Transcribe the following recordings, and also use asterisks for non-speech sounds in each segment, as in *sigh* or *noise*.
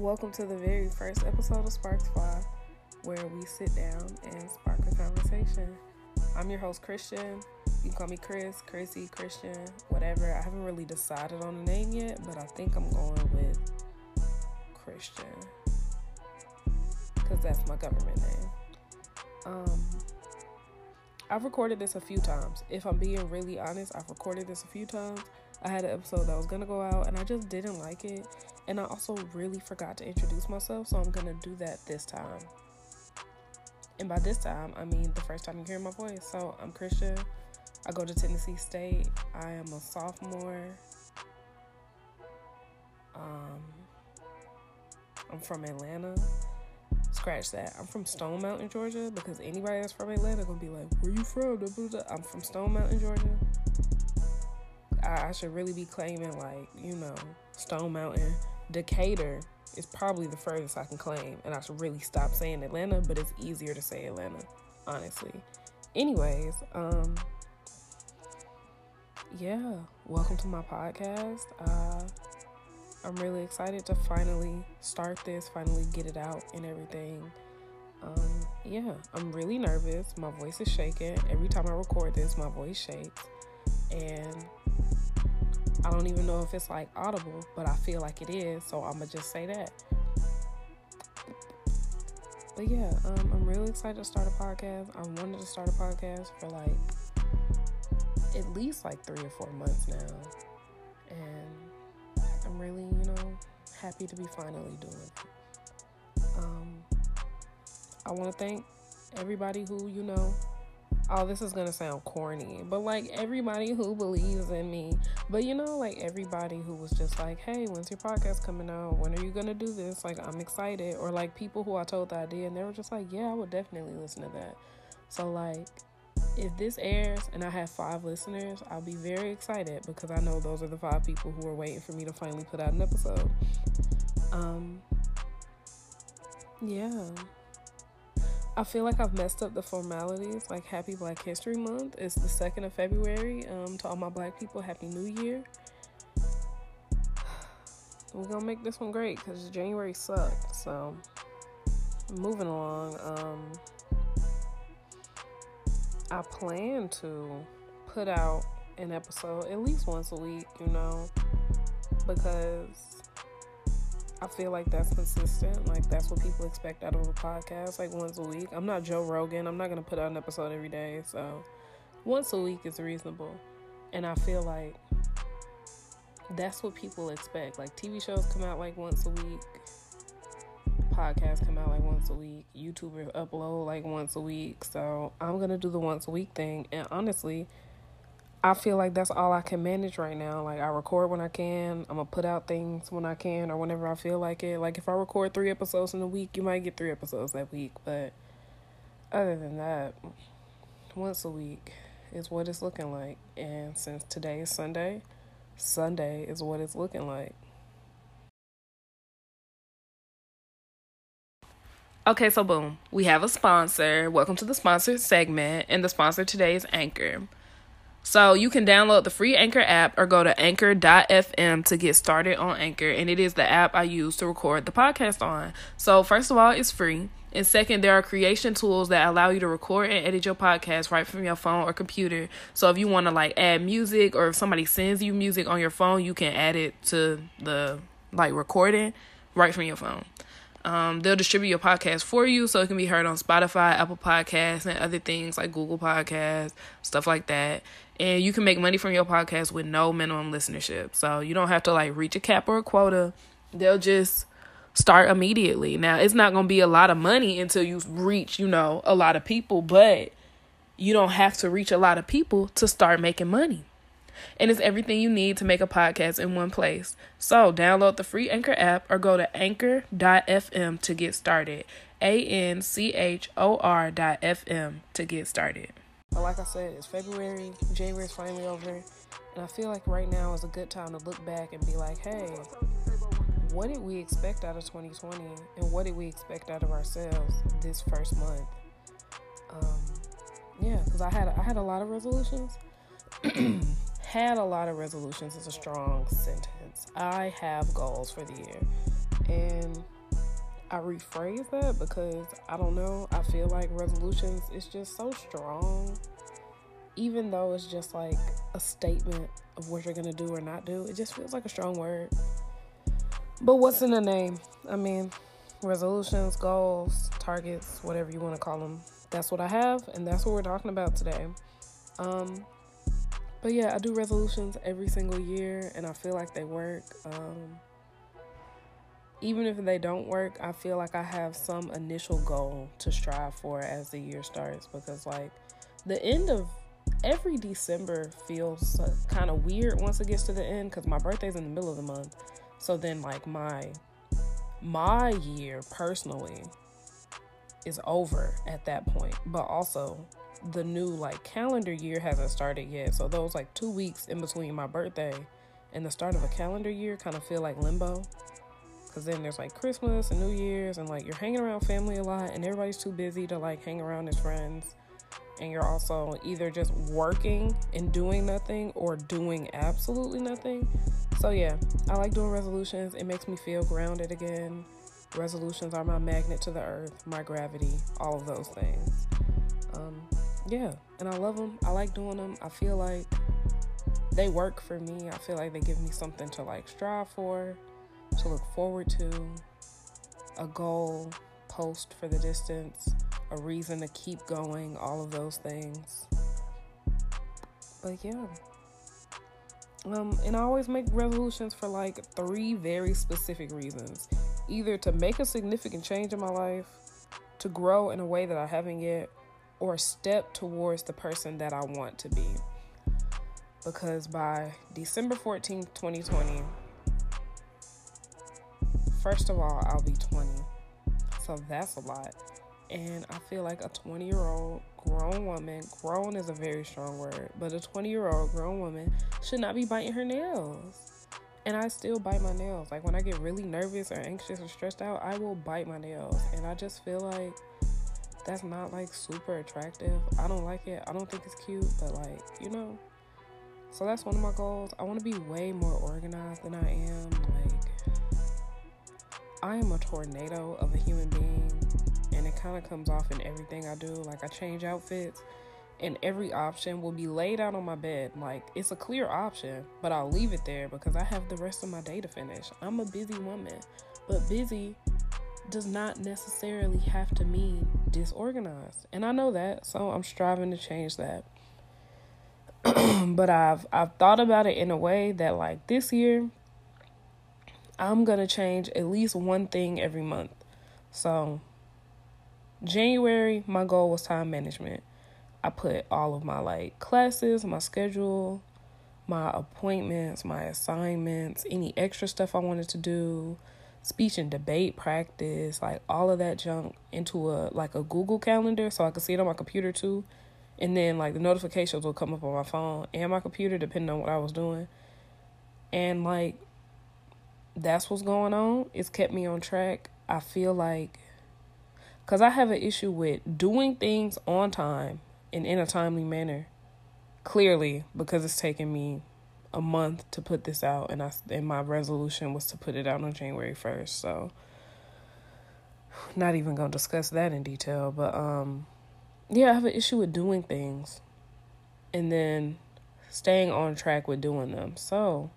Welcome to the very first episode of Sparks Fly, where we sit down and spark a conversation. I'm your host, Christian. You can call me Chris, Chrissy, Christian, whatever. I haven't really decided on a name yet, but I think I'm going with Christian because that's my government name. Um, I've recorded this a few times. If I'm being really honest, I've recorded this a few times. I had an episode that was gonna go out and I just didn't like it. And I also really forgot to introduce myself, so I'm gonna do that this time. And by this time, I mean the first time you hear my voice. So I'm Christian. I go to Tennessee State. I am a sophomore. Um, I'm from Atlanta. Scratch that. I'm from Stone Mountain, Georgia, because anybody that's from Atlanta gonna be like, "Where you from?" I'm from Stone Mountain, Georgia. I, I should really be claiming like you know Stone Mountain, Decatur is probably the furthest I can claim, and I should really stop saying Atlanta, but it's easier to say Atlanta, honestly. Anyways, um, yeah, welcome to my podcast. Uh, I'm really excited to finally start this, finally get it out and everything. Um, yeah, I'm really nervous. My voice is shaking. Every time I record this, my voice shakes. And I don't even know if it's like audible, but I feel like it is, so I'm gonna just say that. But yeah, um, I'm really excited to start a podcast. I wanted to start a podcast for like at least like three or four months now, and I'm really, you know, happy to be finally doing it. Um, I want to thank everybody who you know oh, this is gonna sound corny, but like everybody who believes in me, but you know, like everybody who was just like, hey, when's your podcast coming out? When are you gonna do this? Like, I'm excited. Or like people who I told the idea and they were just like, yeah, I would definitely listen to that. So, like, if this airs and I have five listeners, I'll be very excited because I know those are the five people who are waiting for me to finally put out an episode. Um, yeah. I feel like I've messed up the formalities. Like Happy Black History Month is the second of February. Um, to all my black people, Happy New Year. *sighs* We're gonna make this one great because January sucked. So moving along. Um, I plan to put out an episode at least once a week. You know, because I feel like that's consistent. Like that's what people expect out of a podcast, like once a week. I'm not Joe Rogan. I'm not gonna put out an episode every day. So once a week is reasonable. And I feel like that's what people expect. Like TV shows come out like once a week. Podcasts come out like once a week. YouTubers upload like once a week. So I'm gonna do the once a week thing. And honestly, I feel like that's all I can manage right now. Like I record when I can. I'm gonna put out things when I can or whenever I feel like it. Like if I record three episodes in a week, you might get three episodes that week. But other than that, once a week is what it's looking like. And since today is Sunday, Sunday is what it's looking like. Okay, so boom, we have a sponsor. Welcome to the sponsored segment, and the sponsor today is Anchor. So you can download the free Anchor app or go to anchor.fm to get started on Anchor. And it is the app I use to record the podcast on. So, first of all, it's free. And second, there are creation tools that allow you to record and edit your podcast right from your phone or computer. So if you want to like add music or if somebody sends you music on your phone, you can add it to the like recording right from your phone. Um, they'll distribute your podcast for you so it can be heard on Spotify, Apple Podcasts, and other things like Google Podcasts, stuff like that. And you can make money from your podcast with no minimum listenership. So you don't have to like reach a cap or a quota. They'll just start immediately. Now, it's not going to be a lot of money until you reach, you know, a lot of people, but you don't have to reach a lot of people to start making money and it's everything you need to make a podcast in one place. So, download the free Anchor app or go to anchor.fm to get started. A N C H O R dot FM to get started. But like I said, it's February, January is finally over, and I feel like right now is a good time to look back and be like, hey, what did we expect out of 2020 and what did we expect out of ourselves this first month? Um, yeah, because I had I had a lot of resolutions. *clears throat* had a lot of resolutions is a strong sentence. I have goals for the year. And I rephrase that because I don't know. I feel like resolutions is just so strong. Even though it's just like a statement of what you're gonna do or not do, it just feels like a strong word. But what's in the name? I mean, resolutions, goals, targets, whatever you want to call them. That's what I have, and that's what we're talking about today. Um, but yeah, I do resolutions every single year, and I feel like they work. Um, even if they don't work, I feel like I have some initial goal to strive for as the year starts because, like, the end of every December feels kind of weird once it gets to the end because my birthday's in the middle of the month. So then, like, my my year personally is over at that point, but also the new like calendar year hasn't started yet. So those like two weeks in between my birthday and the start of a calendar year kind of feel like limbo. Cause then there's like Christmas and New Year's and like you're hanging around family a lot and everybody's too busy to like hang around as friends. And you're also either just working and doing nothing or doing absolutely nothing. So yeah, I like doing resolutions. It makes me feel grounded again. Resolutions are my magnet to the earth, my gravity, all of those things. Um, yeah, and I love them. I like doing them. I feel like they work for me. I feel like they give me something to like strive for, to look forward to, a goal, post for the distance, a reason to keep going, all of those things. But yeah. Um, and I always make resolutions for like three very specific reasons either to make a significant change in my life, to grow in a way that I haven't yet, or step towards the person that I want to be. Because by December 14th, 2020, first of all, I'll be 20. So that's a lot. And I feel like a 20 year old grown woman, grown is a very strong word, but a 20 year old grown woman should not be biting her nails. And I still bite my nails. Like when I get really nervous or anxious or stressed out, I will bite my nails. And I just feel like that's not like super attractive. I don't like it. I don't think it's cute, but like, you know. So that's one of my goals. I want to be way more organized than I am. Like I am a tornado of a human being and it kind of comes off in everything I do. Like I change outfits and every option will be laid out on my bed. Like it's a clear option, but I'll leave it there because I have the rest of my day to finish. I'm a busy woman, but busy does not necessarily have to mean disorganized. And I know that, so I'm striving to change that. *clears throat* but I've I've thought about it in a way that like this year I'm going to change at least one thing every month. So January my goal was time management. I put all of my like classes, my schedule, my appointments, my assignments, any extra stuff I wanted to do, speech and debate practice, like all of that junk into a like a Google calendar so I could see it on my computer too. And then like the notifications will come up on my phone and my computer depending on what I was doing. And like that's what's going on. It's kept me on track. I feel like cuz I have an issue with doing things on time and in a timely manner. Clearly because it's taken me a month to put this out, and I and my resolution was to put it out on January first. So, not even gonna discuss that in detail, but um, yeah, I have an issue with doing things, and then staying on track with doing them. So,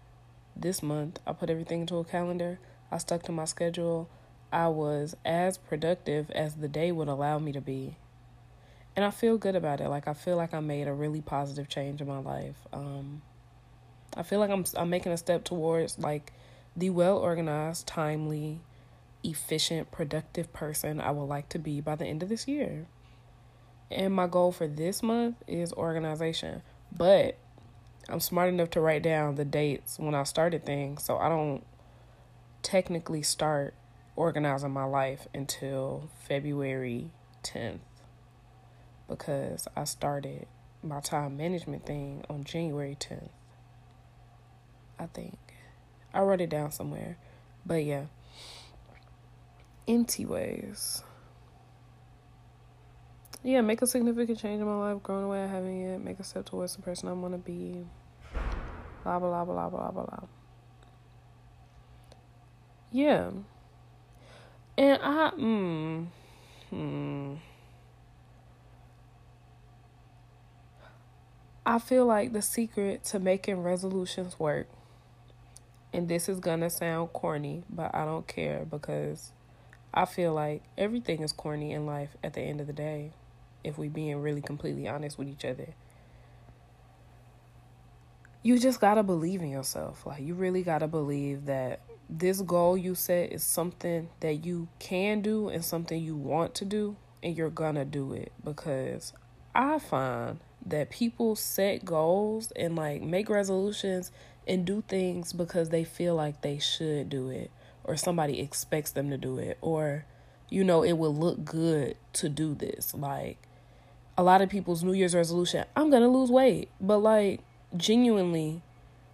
this month I put everything into a calendar. I stuck to my schedule. I was as productive as the day would allow me to be. And I feel good about it. Like I feel like I made a really positive change in my life. Um, I feel like I'm I'm making a step towards like the well organized, timely, efficient, productive person I would like to be by the end of this year. And my goal for this month is organization. But I'm smart enough to write down the dates when I started things so I don't technically start organizing my life until February 10th because I started my time management thing on January 10th. I think. I wrote it down somewhere. But yeah. Empty ways. Yeah, make a significant change in my life, growing away I haven't yet, make a step towards the person I want to be. Blah, blah, blah, blah, blah, blah, blah. Yeah. And I, mm, hmm. I feel like the secret to making resolutions work, and this is gonna sound corny, but I don't care because I feel like everything is corny in life at the end of the day, if we being really completely honest with each other. You just gotta believe in yourself. Like you really gotta believe that this goal you set is something that you can do and something you want to do and you're gonna do it because I find that people set goals and like make resolutions and do things because they feel like they should do it or somebody expects them to do it or you know it would look good to do this like a lot of people's new year's resolution i'm gonna lose weight but like genuinely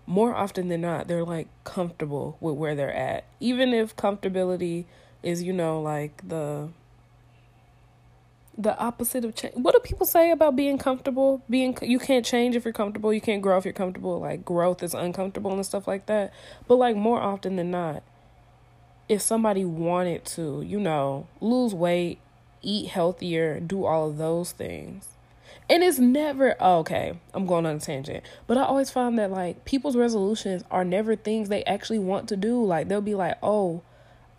more often than not they're like comfortable with where they're at even if comfortability is you know like the the opposite of change. What do people say about being comfortable? Being you can't change if you're comfortable. You can't grow if you're comfortable. Like growth is uncomfortable and stuff like that. But like more often than not, if somebody wanted to, you know, lose weight, eat healthier, do all of those things. And it's never oh, okay. I'm going on a tangent, but I always find that like people's resolutions are never things they actually want to do. Like they'll be like, "Oh,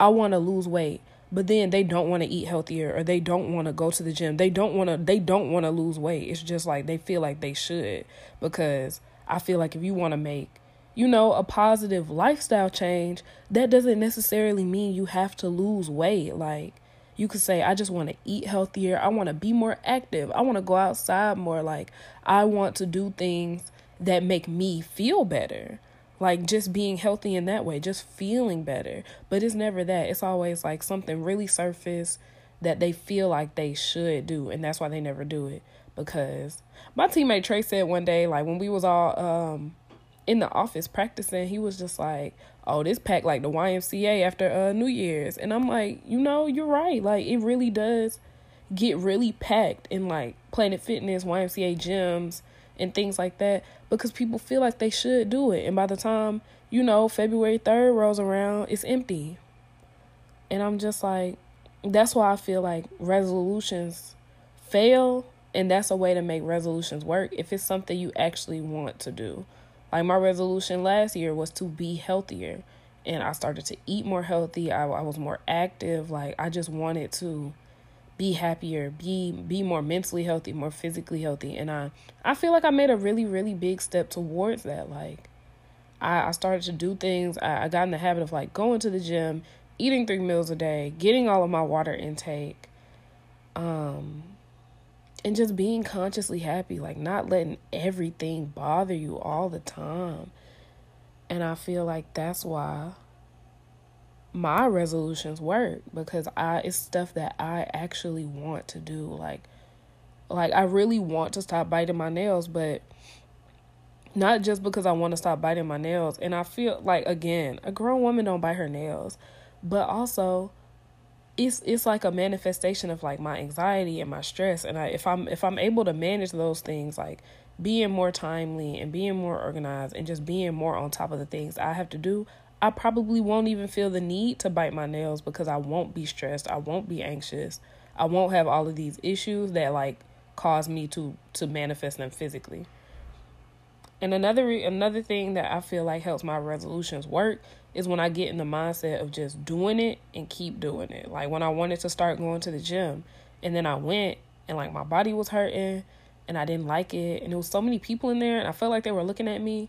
I want to lose weight." but then they don't want to eat healthier or they don't want to go to the gym they don't want to they don't want to lose weight it's just like they feel like they should because i feel like if you want to make you know a positive lifestyle change that doesn't necessarily mean you have to lose weight like you could say i just want to eat healthier i want to be more active i want to go outside more like i want to do things that make me feel better like just being healthy in that way, just feeling better. But it's never that. It's always like something really surface that they feel like they should do, and that's why they never do it. Because my teammate Trey said one day, like when we was all um in the office practicing, he was just like, "Oh, this packed like the YMCA after uh New Year's," and I'm like, you know, you're right. Like it really does get really packed in like Planet Fitness, YMCA gyms, and things like that because people feel like they should do it. And by the time, you know, February 3rd rolls around, it's empty. And I'm just like, that's why I feel like resolutions fail. And that's a way to make resolutions work if it's something you actually want to do. Like my resolution last year was to be healthier. And I started to eat more healthy. I, I was more active. Like I just wanted to be happier, be be more mentally healthy, more physically healthy. And I I feel like I made a really, really big step towards that. Like I, I started to do things. I, I got in the habit of like going to the gym, eating three meals a day, getting all of my water intake, um, and just being consciously happy, like not letting everything bother you all the time. And I feel like that's why my resolutions work because I it's stuff that I actually want to do. Like like I really want to stop biting my nails, but not just because I want to stop biting my nails. And I feel like again, a grown woman don't bite her nails, but also it's it's like a manifestation of like my anxiety and my stress and I if I'm if I'm able to manage those things like being more timely and being more organized and just being more on top of the things I have to do, I probably won't even feel the need to bite my nails because I won't be stressed. I won't be anxious. I won't have all of these issues that like cause me to to manifest them physically. And another another thing that I feel like helps my resolutions work is when I get in the mindset of just doing it and keep doing it. Like when I wanted to start going to the gym and then I went and like my body was hurting and I didn't like it and there was so many people in there and I felt like they were looking at me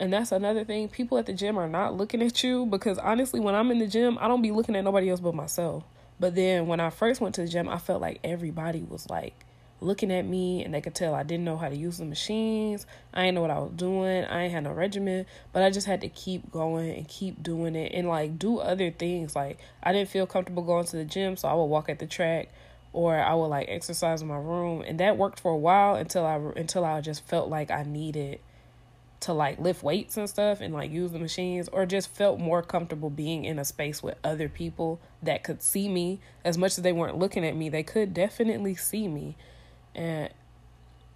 and that's another thing. People at the gym are not looking at you because honestly, when I'm in the gym, I don't be looking at nobody else but myself. But then when I first went to the gym, I felt like everybody was like looking at me and they could tell I didn't know how to use the machines. I didn't know what I was doing. I ain't had no regimen, but I just had to keep going and keep doing it and like do other things. Like I didn't feel comfortable going to the gym, so I would walk at the track or I would like exercise in my room, and that worked for a while until I until I just felt like I needed to like lift weights and stuff and like use the machines or just felt more comfortable being in a space with other people that could see me as much as they weren't looking at me they could definitely see me and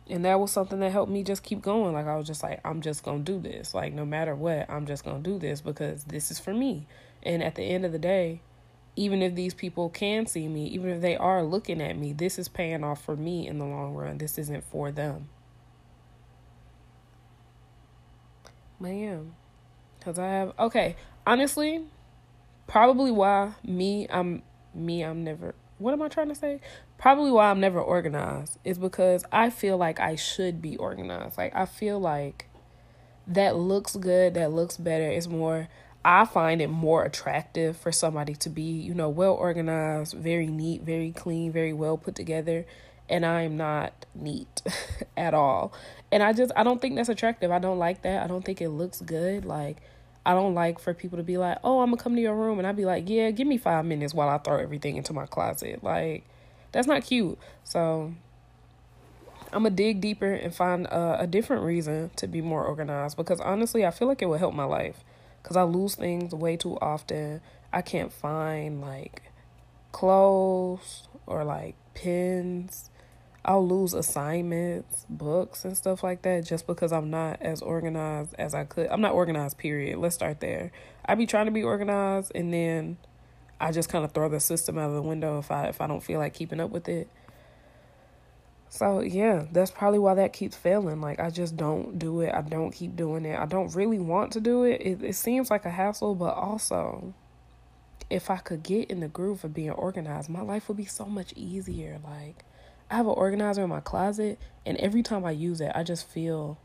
and that was something that helped me just keep going like i was just like i'm just gonna do this like no matter what i'm just gonna do this because this is for me and at the end of the day even if these people can see me, even if they are looking at me, this is paying off for me in the long run. This isn't for them. Yeah. Because I have, okay, honestly, probably why me, I'm, me, I'm never, what am I trying to say? Probably why I'm never organized is because I feel like I should be organized. Like, I feel like that looks good, that looks better. It's more, I find it more attractive for somebody to be, you know, well organized, very neat, very clean, very well put together. And I'm not neat *laughs* at all. And I just, I don't think that's attractive. I don't like that. I don't think it looks good. Like, I don't like for people to be like, oh, I'm to come to your room. And I'd be like, yeah, give me five minutes while I throw everything into my closet. Like, that's not cute. So I'm to dig deeper and find a, a different reason to be more organized because honestly, I feel like it would help my life because I lose things way too often. I can't find like clothes or like pens. I'll lose assignments, books, and stuff like that just because I'm not as organized as I could. I'm not organized, period. Let's start there. I'd be trying to be organized and then I just kind of throw the system out of the window if I if I don't feel like keeping up with it. So yeah, that's probably why that keeps failing. Like I just don't do it. I don't keep doing it. I don't really want to do it. It it seems like a hassle, but also if I could get in the groove of being organized, my life would be so much easier. Like I have an organizer in my closet and every time I use it, I just feel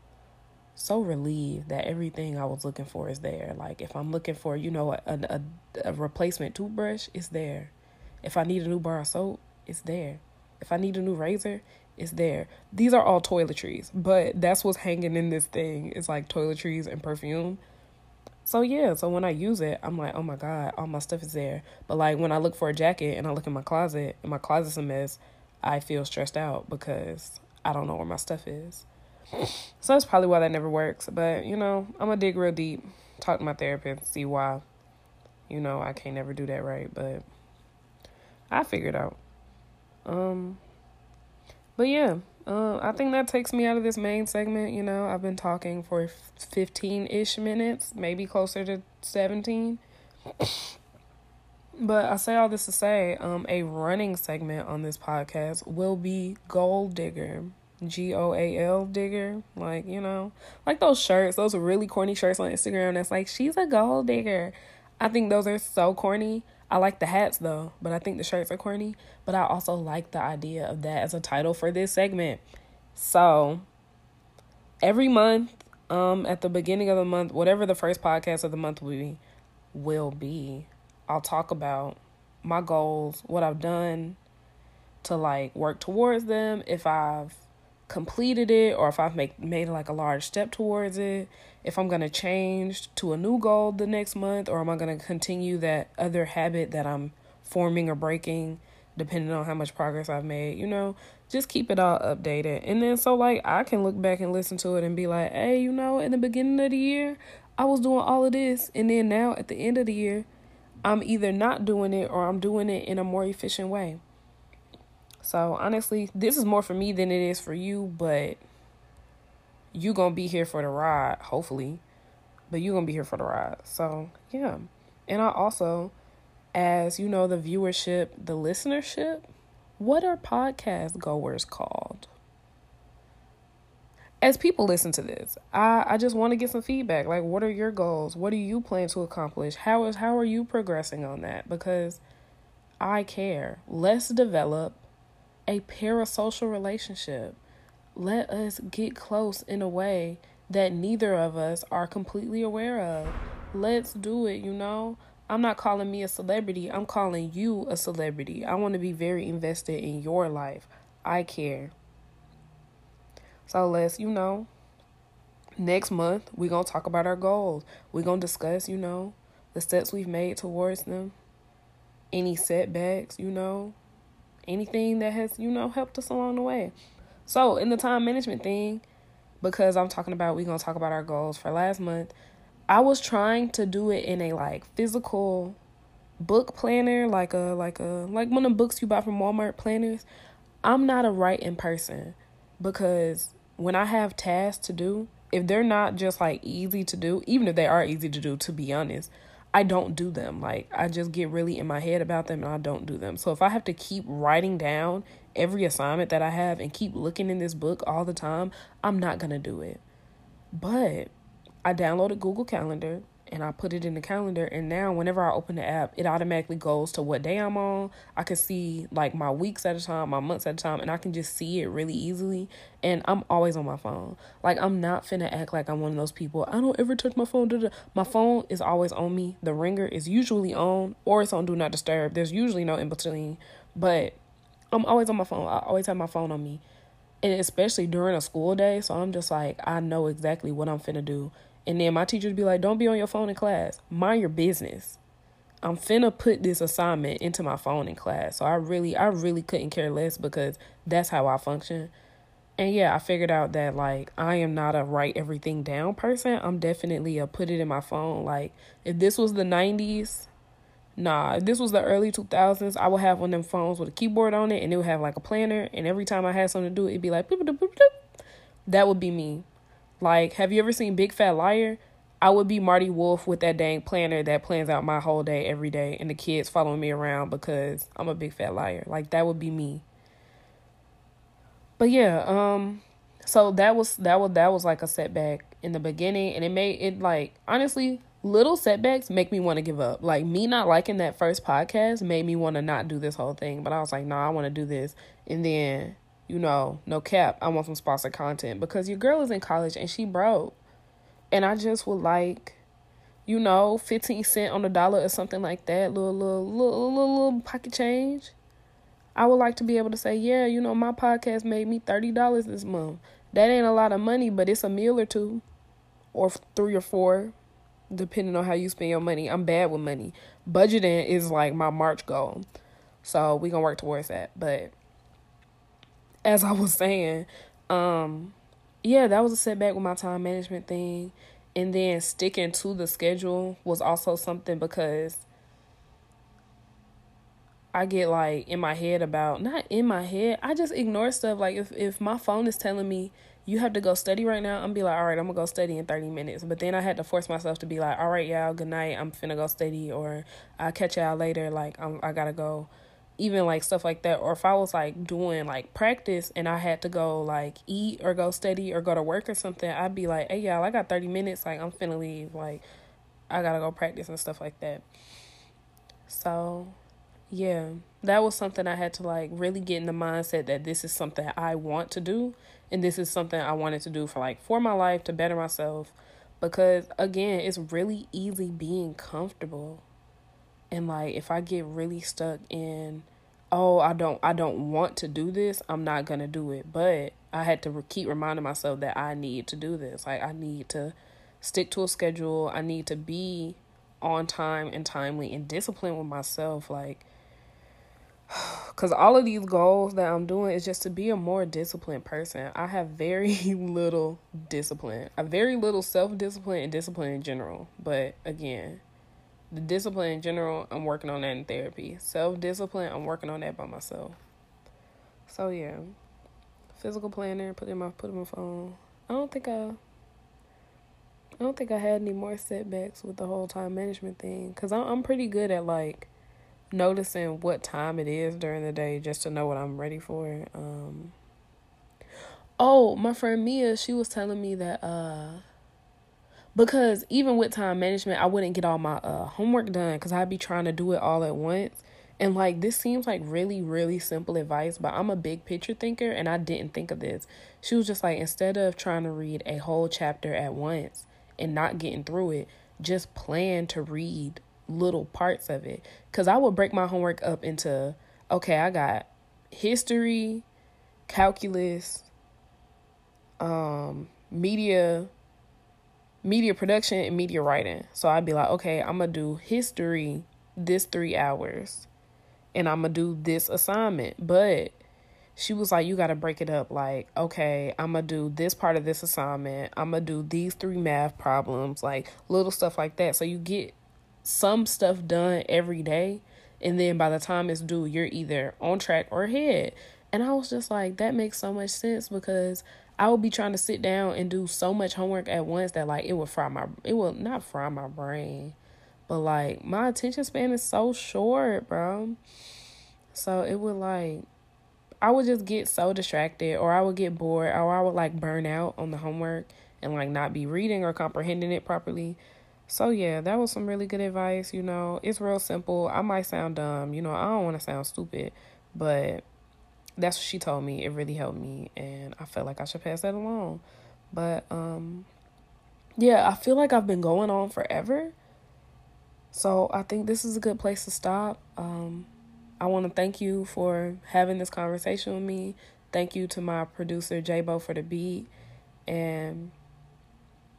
so relieved that everything I was looking for is there. Like if I'm looking for, you know, a a, a replacement toothbrush, it's there. If I need a new bar of soap, it's there. If I need a new razor, it's there. These are all toiletries, but that's what's hanging in this thing. It's like toiletries and perfume. So yeah, so when I use it, I'm like, oh my god, all my stuff is there. But like when I look for a jacket and I look in my closet and my closet's a mess, I feel stressed out because I don't know where my stuff is. So that's probably why that never works. But you know, I'm gonna dig real deep, talk to my therapist, see why. You know, I can't never do that right, but I figured out. Um, but yeah, uh, I think that takes me out of this main segment. You know, I've been talking for 15 ish minutes, maybe closer to 17. But I say all this to say, um, a running segment on this podcast will be Goal Digger. G O A L digger. Like, you know, like those shirts, those really corny shirts on Instagram that's like, she's a gold digger. I think those are so corny. I like the hats though, but I think the shirts are corny. But I also like the idea of that as a title for this segment. So every month, um, at the beginning of the month, whatever the first podcast of the month will be, will be, I'll talk about my goals, what I've done to like work towards them, if I've completed it or if I've make, made like a large step towards it, if I'm going to change to a new goal the next month or am I going to continue that other habit that I'm forming or breaking depending on how much progress I've made, you know, just keep it all updated. And then so like I can look back and listen to it and be like, "Hey, you know, in the beginning of the year, I was doing all of this and then now at the end of the year, I'm either not doing it or I'm doing it in a more efficient way." So honestly, this is more for me than it is for you, but you gonna be here for the ride, hopefully. But you gonna be here for the ride. So yeah. And I also, as you know, the viewership, the listenership, what are podcast goers called? As people listen to this, I, I just want to get some feedback. Like what are your goals? What do you plan to accomplish? How is how are you progressing on that? Because I care. Let's develop a parasocial relationship. Let us get close in a way that neither of us are completely aware of. Let's do it, you know? I'm not calling me a celebrity, I'm calling you a celebrity. I want to be very invested in your life. I care. So let's, you know, next month we're going to talk about our goals. We're going to discuss, you know, the steps we've made towards them, any setbacks, you know, anything that has, you know, helped us along the way. So, in the time management thing, because I'm talking about, we're going to talk about our goals for last month, I was trying to do it in a like physical book planner, like a, like a, like one of the books you buy from Walmart planners. I'm not a writing person because when I have tasks to do, if they're not just like easy to do, even if they are easy to do, to be honest, I don't do them. Like I just get really in my head about them and I don't do them. So if I have to keep writing down every assignment that I have and keep looking in this book all the time, I'm not going to do it. But I downloaded Google Calendar and I put it in the calendar and now whenever I open the app, it automatically goes to what day I'm on. I can see like my weeks at a time, my months at a time, and I can just see it really easily. And I'm always on my phone. Like I'm not finna act like I'm one of those people. I don't ever touch my phone. My phone is always on me. The ringer is usually on or it's on do not disturb. There's usually no in between. But I'm always on my phone. I always have my phone on me. And especially during a school day. So I'm just like, I know exactly what I'm finna do and then my teacher would be like, don't be on your phone in class. Mind your business. I'm finna put this assignment into my phone in class. So I really, I really couldn't care less because that's how I function. And yeah, I figured out that like I am not a write everything down person. I'm definitely a put it in my phone. Like if this was the 90s, nah, if this was the early 2000s, I would have one of them phones with a keyboard on it and it would have like a planner. And every time I had something to do, it'd be like, boop, boop, boop, that would be me. Like, have you ever seen Big Fat Liar? I would be Marty Wolf with that dang planner that plans out my whole day every day and the kids following me around because I'm a big fat liar. Like that would be me. But yeah, um so that was that was that was like a setback in the beginning and it made it like honestly little setbacks make me want to give up. Like me not liking that first podcast made me want to not do this whole thing, but I was like, "No, nah, I want to do this." And then you know, no cap, I want some sponsored content because your girl is in college and she broke. And I just would like, you know, 15 cent on the dollar or something like that, little, little, little, little, little pocket change. I would like to be able to say, yeah, you know, my podcast made me $30 this month. That ain't a lot of money, but it's a meal or two or three or four, depending on how you spend your money. I'm bad with money. Budgeting is like my March goal. So we going to work towards that. But as I was saying, um, yeah, that was a setback with my time management thing. And then sticking to the schedule was also something because I get like in my head about not in my head. I just ignore stuff. Like if if my phone is telling me you have to go study right now, I'm be like, all right, I'm gonna go study in 30 minutes. But then I had to force myself to be like, all right, y'all, good night. I'm finna go study, or I'll catch y'all later. Like I'm I gotta go even like stuff like that or if i was like doing like practice and i had to go like eat or go study or go to work or something i'd be like hey y'all i got 30 minutes like i'm finna leave like i gotta go practice and stuff like that. So yeah that was something i had to like really get in the mindset that this is something i want to do and this is something i wanted to do for like for my life to better myself because again it's really easy being comfortable and like if i get really stuck in oh i don't i don't want to do this i'm not gonna do it. But i had to keep reminding myself that i need to do this. Like i need to stick to a schedule. I need to be on time and timely and disciplined with myself. Like *sighs* because all of these goals that i'm doing is just to be a more disciplined person. I have very *laughs* little discipline a very little self-discipline and discipline in general. But again the discipline in general, I'm working on that in therapy. Self discipline, I'm working on that by myself. So yeah, physical planner, put in my put in my phone. I don't think I. I don't think I had any more setbacks with the whole time management thing because I'm pretty good at like noticing what time it is during the day just to know what I'm ready for. Um, oh, my friend Mia, she was telling me that uh because even with time management, I wouldn't get all my uh, homework done because I'd be trying to do it all at once. And like this seems like really, really simple advice, but I'm a big picture thinker and I didn't think of this. She was just like, instead of trying to read a whole chapter at once and not getting through it, just plan to read little parts of it. Cause I would break my homework up into okay, I got history, calculus, um, media media production and media writing. So I'd be like, okay, I'm going to do history this three hours and I'm going to do this assignment. But she was like, you got to break it up. Like, okay, I'm going to do this part of this assignment. I'm going to do these three math problems, like little stuff like that. So you get some stuff done every day. And then by the time it's due, you're either on track or ahead. And I was just like, that makes so much sense because I would be trying to sit down and do so much homework at once that like it would fry my it will not fry my brain, But like my attention span is so short, bro. So it would like I would just get so distracted or I would get bored or I would like burn out on the homework and like not be reading or comprehending it properly. So yeah, that was some really good advice, you know. It's real simple. I might sound dumb, you know, I don't want to sound stupid, but that's what she told me. It really helped me and I felt like I should pass that along. But um yeah, I feel like I've been going on forever so I think this is a good place to stop. Um, I want to thank you for having this conversation with me. Thank you to my producer Jabo for the beat, and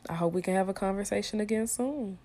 I hope we can have a conversation again soon.